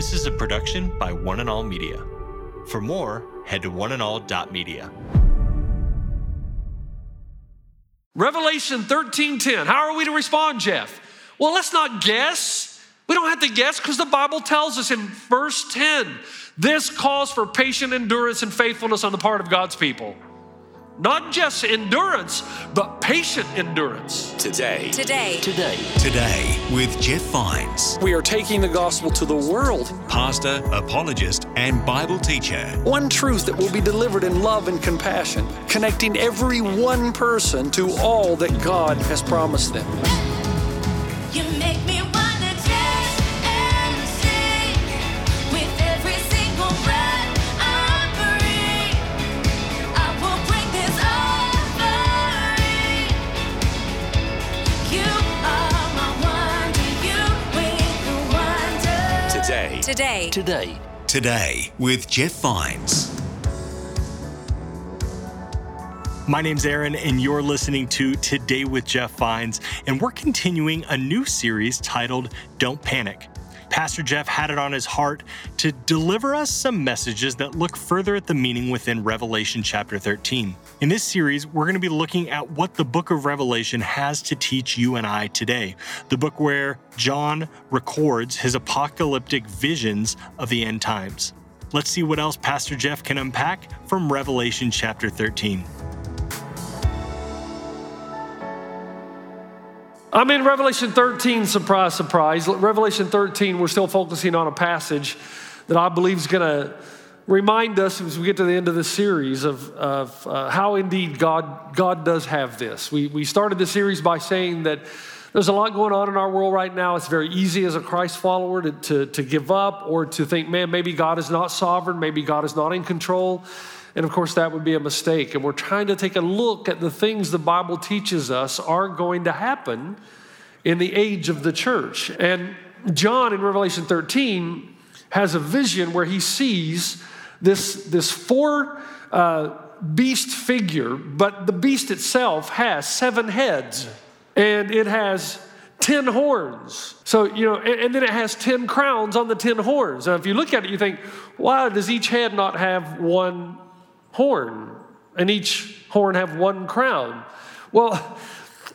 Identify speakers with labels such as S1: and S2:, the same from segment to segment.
S1: This is a production by One and All Media. For more, head to oneandall.media.
S2: Revelation 13:10. How are we to respond, Jeff? Well, let's not guess. We don't have to guess because the Bible tells us in verse 10 this calls for patient endurance and faithfulness on the part of God's people. Not just endurance, but patient endurance.
S3: Today.
S4: Today.
S5: Today.
S6: Today with Jeff Vines,
S5: We are taking the gospel to the world.
S6: pastor, apologist, and Bible teacher.
S5: One truth that will be delivered in love and compassion, connecting every one person to all that God has promised them.
S4: You make me
S3: Today.
S4: Today.
S5: Today.
S6: Today with Jeff Vines.
S1: My name's Aaron, and you're listening to Today with Jeff Vines, and we're continuing a new series titled Don't Panic. Pastor Jeff had it on his heart to deliver us some messages that look further at the meaning within Revelation chapter 13. In this series, we're going to be looking at what the book of Revelation has to teach you and I today, the book where John records his apocalyptic visions of the end times. Let's see what else Pastor Jeff can unpack from Revelation chapter 13.
S2: I'm in Revelation 13, surprise, surprise. Revelation 13, we're still focusing on a passage that I believe is going to remind us as we get to the end of this series of, of uh, how indeed God, God does have this. We, we started the series by saying that there's a lot going on in our world right now. It's very easy as a Christ follower to, to, to give up or to think, man, maybe God is not sovereign, maybe God is not in control. And of course, that would be a mistake. And we're trying to take a look at the things the Bible teaches us are going to happen in the age of the church. And John in Revelation 13 has a vision where he sees this, this four uh, beast figure, but the beast itself has seven heads and it has 10 horns. So, you know, and, and then it has 10 crowns on the 10 horns. Now, if you look at it, you think, why does each head not have one horn and each horn have one crown? Well,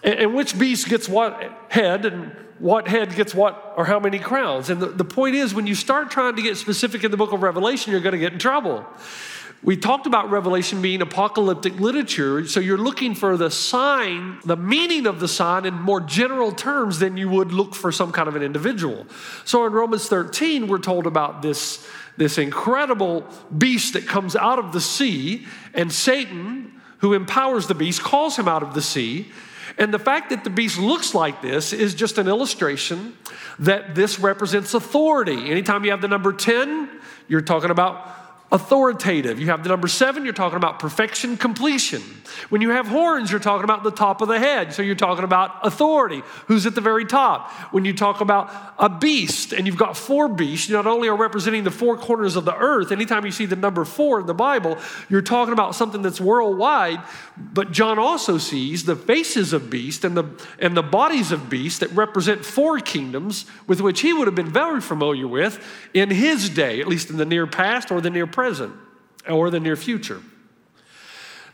S2: and, which beast gets what head and what head gets what or how many crowns? And the, the point is, when you start trying to get specific in the book of Revelation, you're going to get in trouble. We talked about Revelation being apocalyptic literature, so you're looking for the sign, the meaning of the sign in more general terms than you would look for some kind of an individual. So in Romans 13, we're told about this, this incredible beast that comes out of the sea, and Satan, who empowers the beast, calls him out of the sea. And the fact that the beast looks like this is just an illustration that this represents authority. Anytime you have the number 10, you're talking about authoritative. You have the number seven, you're talking about perfection, completion. When you have horns, you're talking about the top of the head. So you're talking about authority. Who's at the very top? When you talk about a beast and you've got four beasts, you not only are representing the four corners of the earth, anytime you see the number four in the Bible, you're talking about something that's worldwide. But John also sees the faces of beasts and the, and the bodies of beasts that represent four kingdoms with which he would have been very familiar with in his day, at least in the near past or the near present or the near future.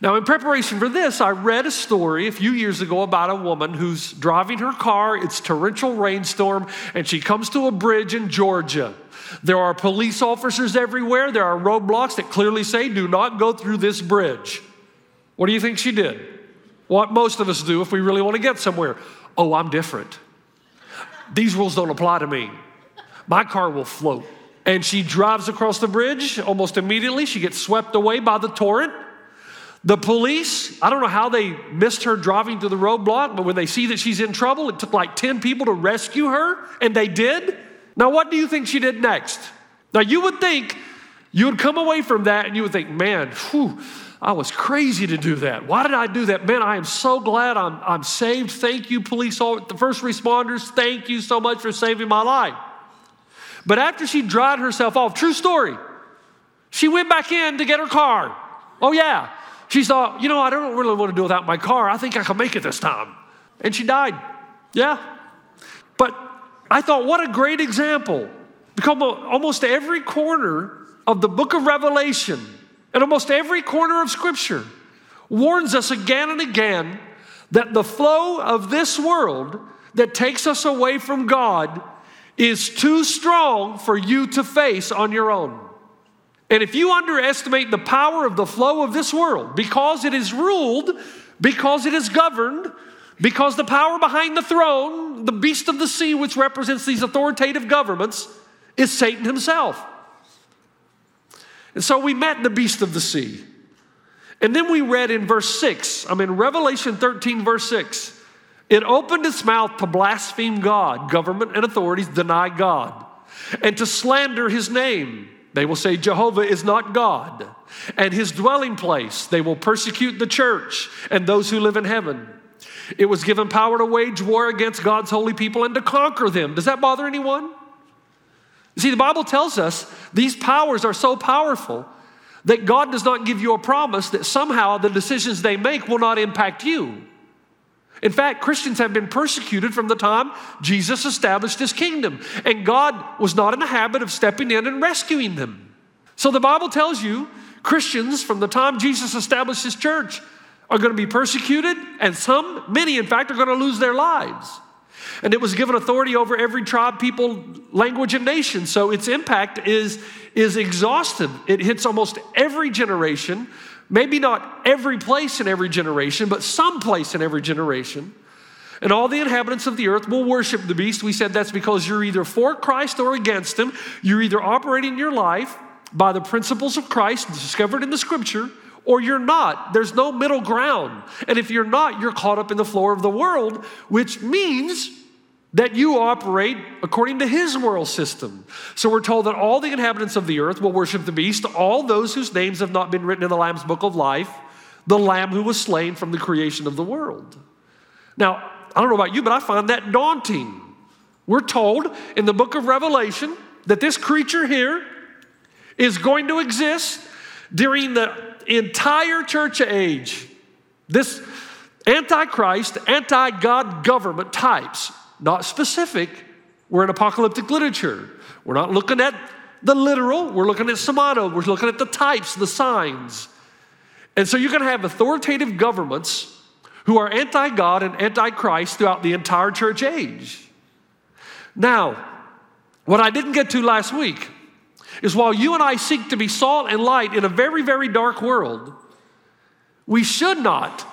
S2: Now, in preparation for this, I read a story a few years ago about a woman who's driving her car. It's torrential rainstorm, and she comes to a bridge in Georgia. There are police officers everywhere. There are roadblocks that clearly say, do not go through this bridge. What do you think she did? What most of us do if we really want to get somewhere. Oh, I'm different. These rules don't apply to me. My car will float. And she drives across the bridge almost immediately. She gets swept away by the torrent. The police, I don't know how they missed her driving through the roadblock, but when they see that she's in trouble, it took like 10 people to rescue her, and they did. Now, what do you think she did next? Now, you would think you would come away from that and you would think, man, whew, I was crazy to do that. Why did I do that? Man, I am so glad I'm, I'm saved. Thank you, police, the first responders. Thank you so much for saving my life. But after she dried herself off, true story, she went back in to get her car. Oh, yeah. She thought, you know, I don't really want to do without my car. I think I can make it this time. And she died. Yeah. But I thought, what a great example Because almost every corner of the book of Revelation and almost every corner of Scripture warns us again and again that the flow of this world that takes us away from God is too strong for you to face on your own. And if you underestimate the power of the flow of this world, because it is ruled, because it is governed, because the power behind the throne, the beast of the sea, which represents these authoritative governments, is Satan himself. And so we met the beast of the sea. And then we read in verse 6, I'm in Revelation 13, verse 6. It opened its mouth to blaspheme God. Government and authorities deny God and to slander his name. They will say Jehovah is not God and his dwelling place. They will persecute the church and those who live in heaven. It was given power to wage war against God's holy people and to conquer them. Does that bother anyone? See, the Bible tells us these powers are so powerful that God does not give you a promise that somehow the decisions they make will not impact you. In fact, Christians have been persecuted from the time Jesus established his kingdom, and God was not in the habit of stepping in and rescuing them. So the Bible tells you Christians from the time Jesus established his church are going to be persecuted, and some, many in fact, are going to lose their lives. And it was given authority over every tribe, people, language, and nation. So its impact is, is exhaustive. It hits almost every generation Maybe not every place in every generation, but some place in every generation. And all the inhabitants of the earth will worship the beast. We said that's because you're either for Christ or against him. You're either operating your life by the principles of Christ discovered in the scripture, or you're not. There's no middle ground. And if you're not, you're caught up in the floor of the world, which means that you operate according to his moral system. So we're told that all the inhabitants of the earth will worship the beast, all those whose names have not been written in the Lamb's book of life, the Lamb who was slain from the creation of the world. Now, I don't know about you, but I find that daunting. We're told in the book of Revelation that this creature here is going to exist during the entire church age. This antichrist, anti God government types not specific. We're in apocalyptic literature. We're not looking at the literal, we're looking at semano, we're looking at the types, the signs. And so you're going to have authoritative governments who are anti God and anti Christ throughout the entire church age. Now, what I didn't get to last week is while you and I seek to be salt and light in a very, very dark world, we should not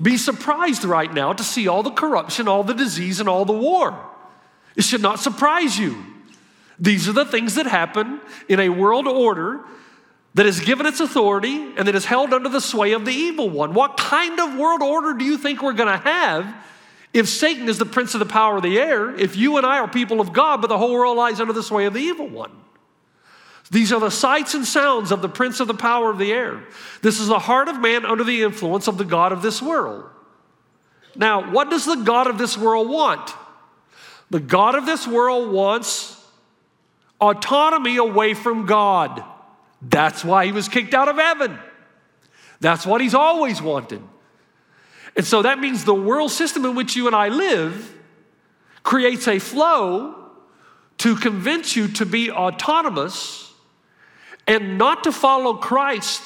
S2: be surprised right now to see all the corruption, all the disease, and all the war. It should not surprise you. These are the things that happen in a world order that is given its authority and that is held under the sway of the evil one. What kind of world order do you think we're going to have if Satan is the prince of the power of the air, if you and I are people of God, but the whole world lies under the sway of the evil one? These are the sights and sounds of the prince of the power of the air. This is the heart of man under the influence of the God of this world. Now, what does the God of this world want? The God of this world wants autonomy away from God. That's why he was kicked out of heaven. That's what he's always wanted. And so that means the world system in which you and I live creates a flow to convince you to be autonomous and not to follow Christ,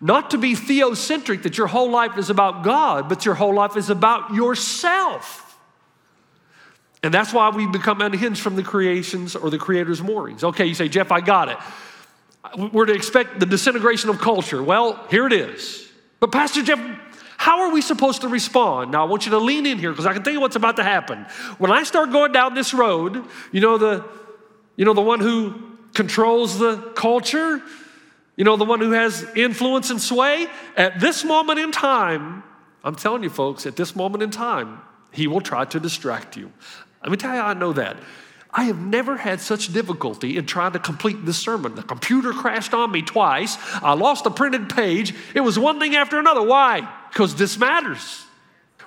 S2: not to be theocentric, that your whole life is about God, but your whole life is about yourself. And that's why we become unhinged from the creations or the creator's moorings. Okay, you say, Jeff, I got it. We're to expect the disintegration of culture. Well, here it is. But, Pastor Jeff, how are we supposed to respond? Now, I want you to lean in here because I can tell you what's about to happen. When I start going down this road, you know, the, you know, the one who controls the culture, you know, the one who has influence and sway, at this moment in time, I'm telling you folks, at this moment in time, he will try to distract you. Let me tell you I know that. I have never had such difficulty in trying to complete this sermon. The computer crashed on me twice. I lost a printed page. It was one thing after another. Why? Because this matters.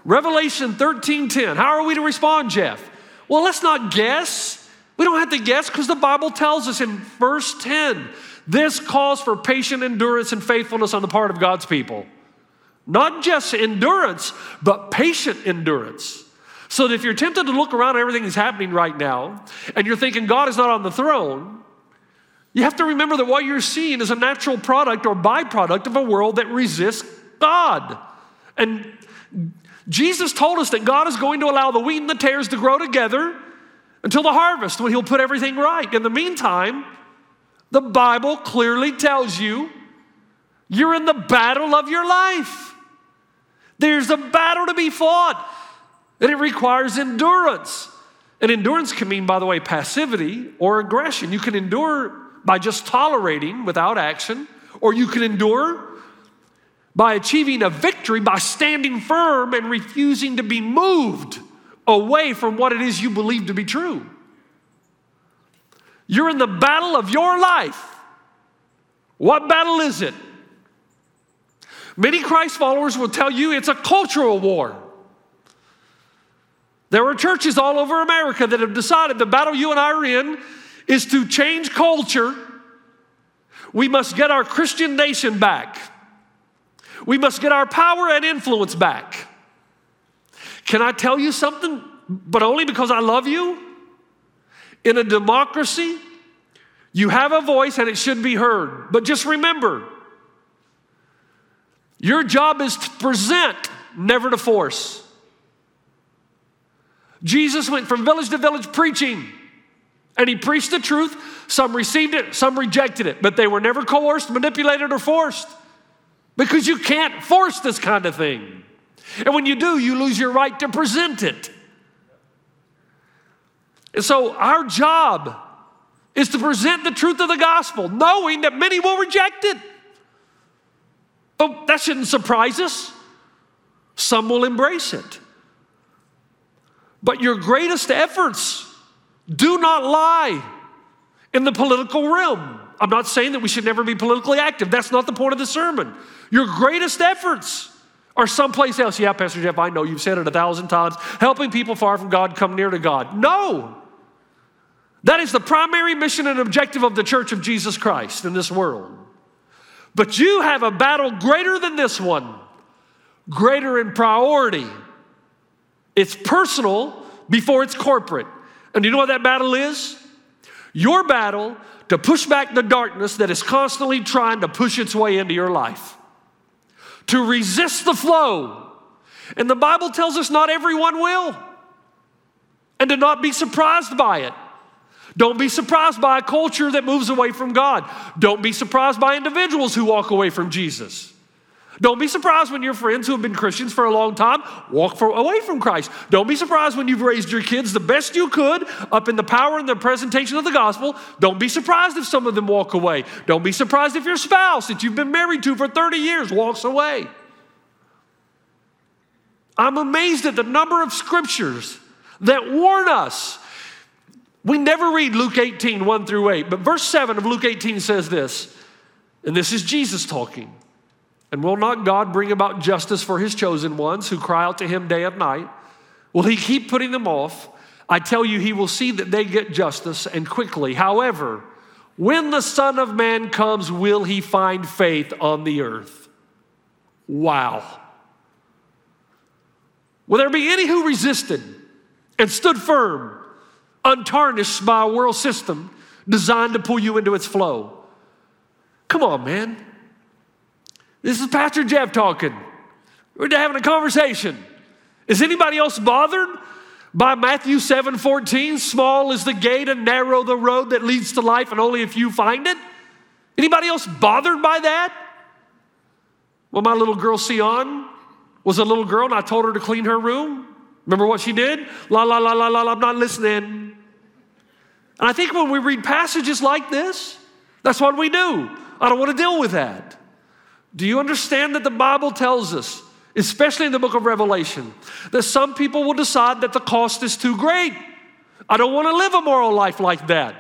S2: Revelation 13:10. How are we to respond, Jeff? Well, let's not guess. We don't have to guess because the Bible tells us in verse 10 this calls for patient endurance and faithfulness on the part of God's people. Not just endurance, but patient endurance. So that if you're tempted to look around at everything that's happening right now and you're thinking God is not on the throne, you have to remember that what you're seeing is a natural product or byproduct of a world that resists God. And Jesus told us that God is going to allow the wheat and the tares to grow together until the harvest when He'll put everything right. In the meantime, the Bible clearly tells you you're in the battle of your life. There's a battle to be fought, and it requires endurance. And endurance can mean, by the way, passivity or aggression. You can endure by just tolerating without action, or you can endure by achieving a victory by standing firm and refusing to be moved away from what it is you believe to be true. You're in the battle of your life. What battle is it? Many Christ followers will tell you it's a cultural war. There are churches all over America that have decided the battle you and I are in is to change culture. We must get our Christian nation back. We must get our power and influence back. Can I tell you something? But only because I love you? In a democracy, you have a voice and it should be heard. But just remember, your job is to present, never to force. Jesus went from village to village preaching, and he preached the truth. Some received it, some rejected it, but they were never coerced, manipulated, or forced because you can't force this kind of thing. And when you do, you lose your right to present it. And so, our job is to present the truth of the gospel, knowing that many will reject it. But that shouldn't surprise us. Some will embrace it. But your greatest efforts do not lie in the political realm. I'm not saying that we should never be politically active. That's not the point of the sermon. Your greatest efforts are someplace else. Yeah, Pastor Jeff, I know you've said it a thousand times. Helping people far from God come near to God. No. That is the primary mission and objective of the church of Jesus Christ in this world. But you have a battle greater than this one, greater in priority. It's personal before it's corporate. And you know what that battle is? Your battle to push back the darkness that is constantly trying to push its way into your life, to resist the flow. And the Bible tells us not everyone will, and to not be surprised by it. Don't be surprised by a culture that moves away from God. Don't be surprised by individuals who walk away from Jesus. Don't be surprised when your friends who have been Christians for a long time walk for, away from Christ. Don't be surprised when you've raised your kids the best you could up in the power and the presentation of the gospel. Don't be surprised if some of them walk away. Don't be surprised if your spouse that you've been married to for 30 years walks away. I'm amazed at the number of scriptures that warn us. We never read Luke 18, 1 through 8, but verse 7 of Luke 18 says this, and this is Jesus talking. And will not God bring about justice for his chosen ones who cry out to him day and night? Will he keep putting them off? I tell you, he will see that they get justice and quickly. However, when the Son of Man comes, will he find faith on the earth? Wow. Will there be any who resisted and stood firm, untarnished by a world system designed to pull you into its flow? Come on, man. This is Pastor Jeff talking. We're having a conversation. Is anybody else bothered by Matthew 7 14? Small is the gate and narrow the road that leads to life, and only a few find it? Anybody else bothered by that? Well, my little girl Sion was a little girl, and I told her to clean her room. Remember what she did? La, la, la, la, la, la I'm not listening. And I think when we read passages like this, that's what we do. I don't want to deal with that. Do you understand that the Bible tells us, especially in the book of Revelation, that some people will decide that the cost is too great? I don't want to live a moral life like that.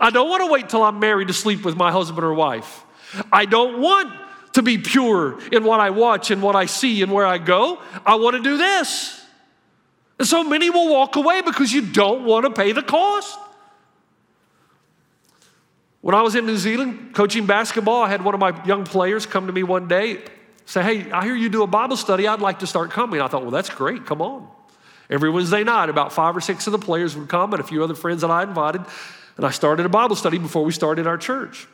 S2: I don't want to wait till I'm married to sleep with my husband or wife. I don't want to be pure in what I watch and what I see and where I go. I want to do this. And so many will walk away because you don't want to pay the cost. When I was in New Zealand coaching basketball, I had one of my young players come to me one day, say, Hey, I hear you do a Bible study. I'd like to start coming. I thought, Well, that's great. Come on. every Wednesday night, about five or six of the players would come and a few other friends that I invited. And I started a Bible study before we started our church.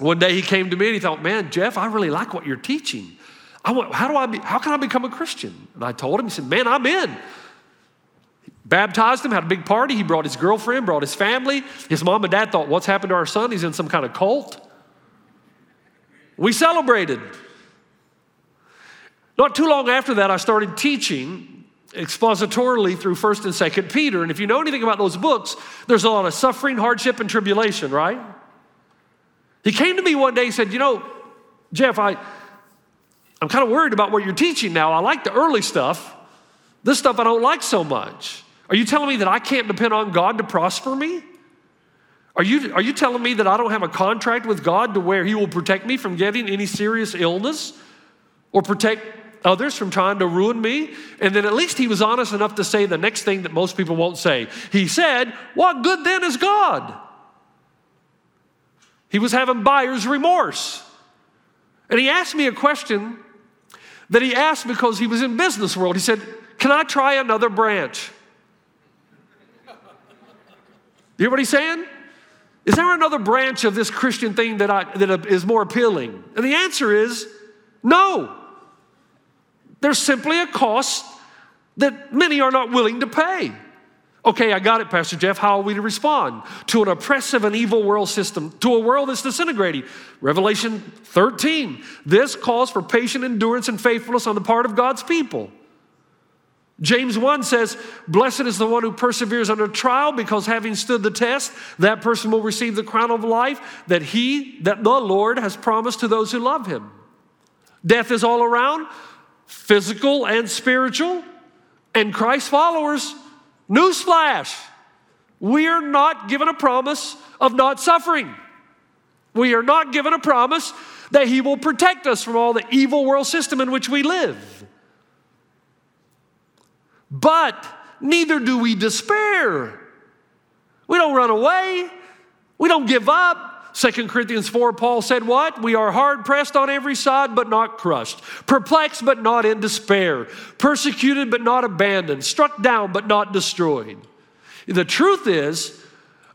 S2: One day he came to me and he thought, Man, Jeff, I really like what you're teaching. I want, how do I be, how can I become a Christian? And I told him, he said, Man, I'm in. Baptized him, had a big party. He brought his girlfriend, brought his family. His mom and dad thought, What's happened to our son? He's in some kind of cult. We celebrated. Not too long after that, I started teaching expositorily through 1st and 2nd Peter. And if you know anything about those books, there's a lot of suffering, hardship, and tribulation, right? He came to me one day and said, You know, Jeff, I, I'm kind of worried about what you're teaching now. I like the early stuff. This stuff I don't like so much. Are you telling me that I can't depend on God to prosper me? Are you, are you telling me that I don't have a contract with God to where He will protect me from getting any serious illness or protect others from trying to ruin me? And then at least He was honest enough to say the next thing that most people won't say. He said, What good then is God? He was having buyer's remorse. And he asked me a question that he asked because he was in business world. He said, Can I try another branch? You hear what he's saying? Is there another branch of this Christian thing that, I, that is more appealing? And the answer is no. There's simply a cost that many are not willing to pay. Okay, I got it, Pastor Jeff. How are we to respond to an oppressive and evil world system, to a world that's disintegrating? Revelation 13. This calls for patient endurance and faithfulness on the part of God's people. James 1 says, Blessed is the one who perseveres under trial, because having stood the test, that person will receive the crown of life that he, that the Lord has promised to those who love him. Death is all around, physical and spiritual, and Christ followers. Newsflash, we are not given a promise of not suffering. We are not given a promise that he will protect us from all the evil world system in which we live. But neither do we despair. We don't run away. We don't give up. 2 Corinthians 4, Paul said, What? We are hard pressed on every side, but not crushed, perplexed, but not in despair, persecuted, but not abandoned, struck down, but not destroyed. The truth is,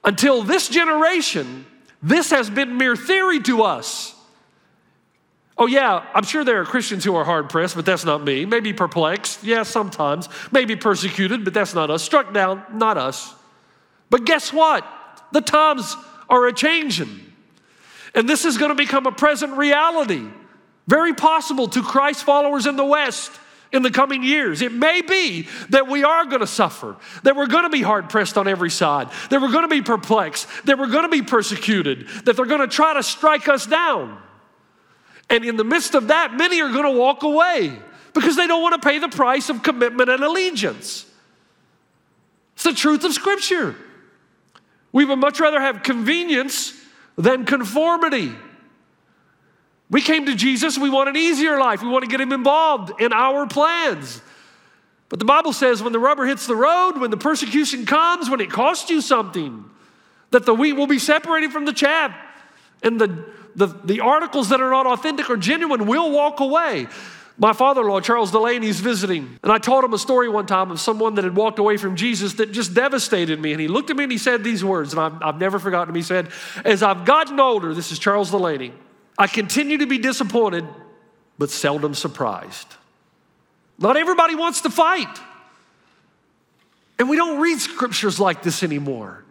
S2: until this generation, this has been mere theory to us. Oh, yeah, I'm sure there are Christians who are hard pressed, but that's not me. Maybe perplexed, yeah, sometimes. Maybe persecuted, but that's not us. Struck down, not us. But guess what? The times are a changing. And this is going to become a present reality, very possible to Christ followers in the West in the coming years. It may be that we are going to suffer, that we're going to be hard pressed on every side, that we're going to be perplexed, that we're going to be persecuted, that they're going to try to strike us down. And in the midst of that, many are going to walk away because they don't want to pay the price of commitment and allegiance. It's the truth of Scripture. We would much rather have convenience than conformity. We came to Jesus, we want an easier life. We want to get him involved in our plans. But the Bible says when the rubber hits the road, when the persecution comes, when it costs you something, that the wheat will be separated from the chaff. And the, the, the articles that are not authentic or genuine will walk away. My father in law, Charles Delaney, is visiting. And I told him a story one time of someone that had walked away from Jesus that just devastated me. And he looked at me and he said these words, and I've, I've never forgotten them. He said, As I've gotten older, this is Charles Delaney, I continue to be disappointed, but seldom surprised. Not everybody wants to fight. And we don't read scriptures like this anymore.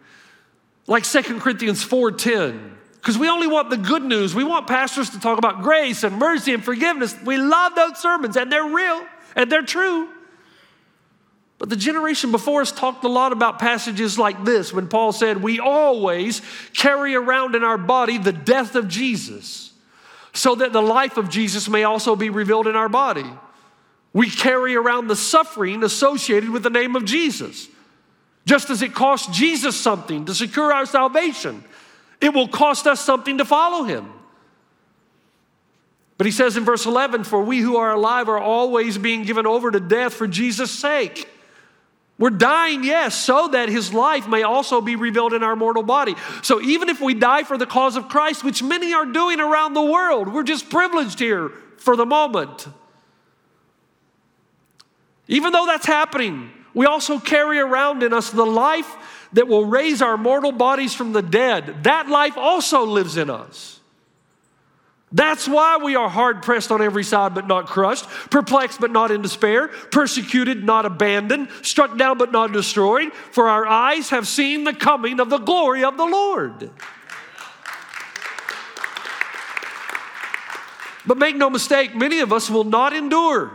S2: Like 2 Corinthians 4:10. Because we only want the good news. We want pastors to talk about grace and mercy and forgiveness. We love those sermons, and they're real and they're true. But the generation before us talked a lot about passages like this when Paul said, We always carry around in our body the death of Jesus, so that the life of Jesus may also be revealed in our body. We carry around the suffering associated with the name of Jesus. Just as it cost Jesus something to secure our salvation, it will cost us something to follow him. But he says in verse 11, For we who are alive are always being given over to death for Jesus' sake. We're dying, yes, so that his life may also be revealed in our mortal body. So even if we die for the cause of Christ, which many are doing around the world, we're just privileged here for the moment. Even though that's happening, we also carry around in us the life that will raise our mortal bodies from the dead. That life also lives in us. That's why we are hard pressed on every side but not crushed, perplexed but not in despair, persecuted, not abandoned, struck down but not destroyed, for our eyes have seen the coming of the glory of the Lord. But make no mistake, many of us will not endure.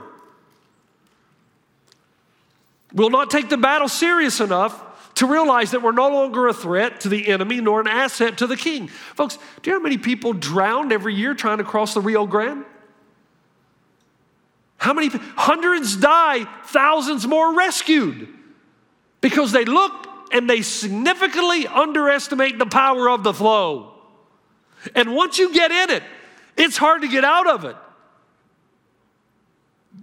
S2: Will not take the battle serious enough to realize that we're no longer a threat to the enemy nor an asset to the king. Folks, do you know how many people drowned every year trying to cross the Rio Grande? How many? Hundreds die, thousands more rescued because they look and they significantly underestimate the power of the flow. And once you get in it, it's hard to get out of it.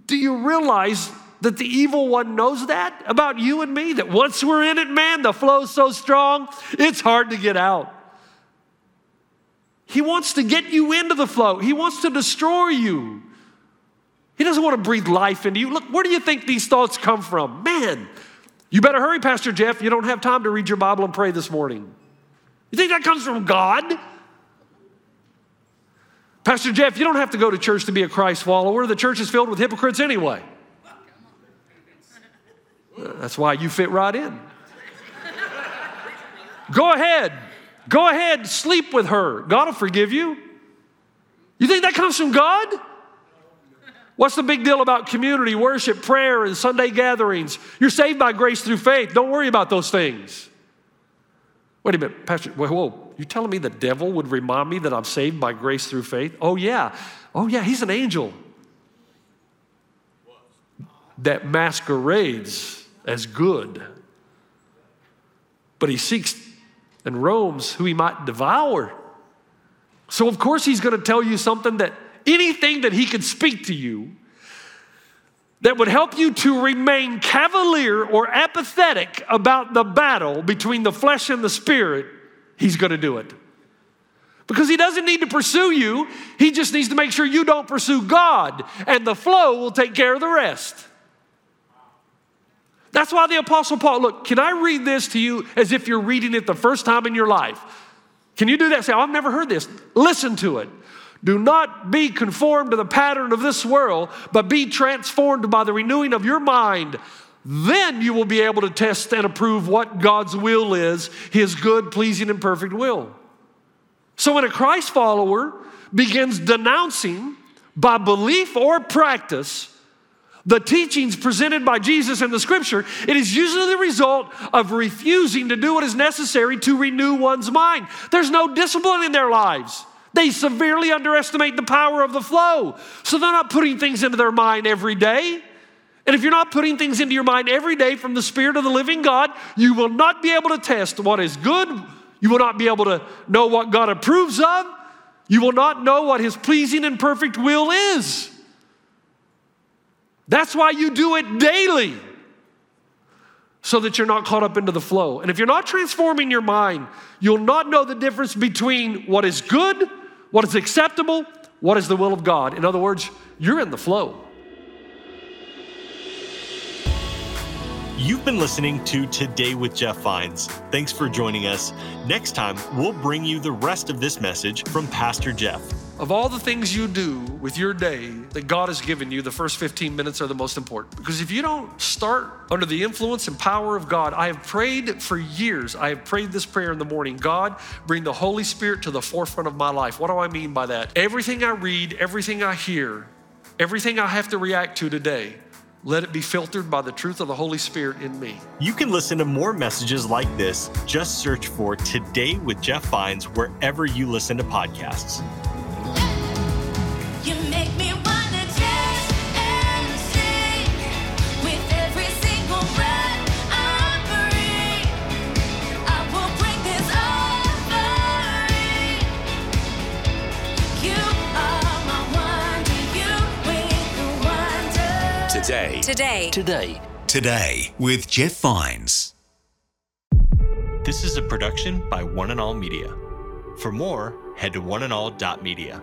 S2: Do you realize that the evil one knows that about you and me? That once we're in it, man, the flow's so strong, it's hard to get out. He wants to get you into the flow, He wants to destroy you. He doesn't want to breathe life into you. Look, where do you think these thoughts come from? Man, you better hurry, Pastor Jeff. You don't have time to read your Bible and pray this morning. You think that comes from God? Pastor Jeff, you don't have to go to church to be a Christ follower. The church is filled with hypocrites anyway. That's why you fit right in. Go ahead. Go ahead, sleep with her. God will forgive you. You think that comes from God? What's the big deal about community, worship, prayer, and Sunday gatherings? You're saved by grace through faith. Don't worry about those things. Wait a minute, Pastor. Whoa, whoa. You telling me the devil would remind me that I'm saved by grace through faith? Oh, yeah. Oh, yeah, he's an angel that masquerades as good. But he seeks and roams who he might devour. So, of course, he's going to tell you something that anything that he could speak to you that would help you to remain cavalier or apathetic about the battle between the flesh and the spirit, he's going to do it. Because he doesn't need to pursue you, he just needs to make sure you don't pursue God, and the flow will take care of the rest. That's why the Apostle Paul, look, can I read this to you as if you're reading it the first time in your life? Can you do that? Say, oh, I've never heard this. Listen to it. Do not be conformed to the pattern of this world, but be transformed by the renewing of your mind. Then you will be able to test and approve what God's will is, his good, pleasing, and perfect will. So when a Christ follower begins denouncing by belief or practice the teachings presented by Jesus in the scripture, it is usually the result of refusing to do what is necessary to renew one's mind. There's no discipline in their lives. They severely underestimate the power of the flow. So they're not putting things into their mind every day. And if you're not putting things into your mind every day from the Spirit of the living God, you will not be able to test what is good. You will not be able to know what God approves of. You will not know what His pleasing and perfect will is. That's why you do it daily, so that you're not caught up into the flow. And if you're not transforming your mind, you'll not know the difference between what is good, what is acceptable, what is the will of God. In other words, you're in the flow.
S1: You've been listening to Today with Jeff Vines. Thanks for joining us. Next time, we'll bring you the rest of this message from Pastor Jeff.
S2: Of all the things you do with your day that God has given you, the first 15 minutes are the most important. Because if you don't start under the influence and power of God, I have prayed for years. I have prayed this prayer in the morning God, bring the Holy Spirit to the forefront of my life. What do I mean by that? Everything I read, everything I hear, everything I have to react to today, let it be filtered by the truth of the Holy Spirit in me.
S1: You can listen to more messages like this. Just search for Today with Jeff Vines wherever you listen to podcasts.
S3: Today.
S5: Today.
S6: Today with Jeff Vines.
S1: This is a production by One and All Media. For more, head to oneandall.media.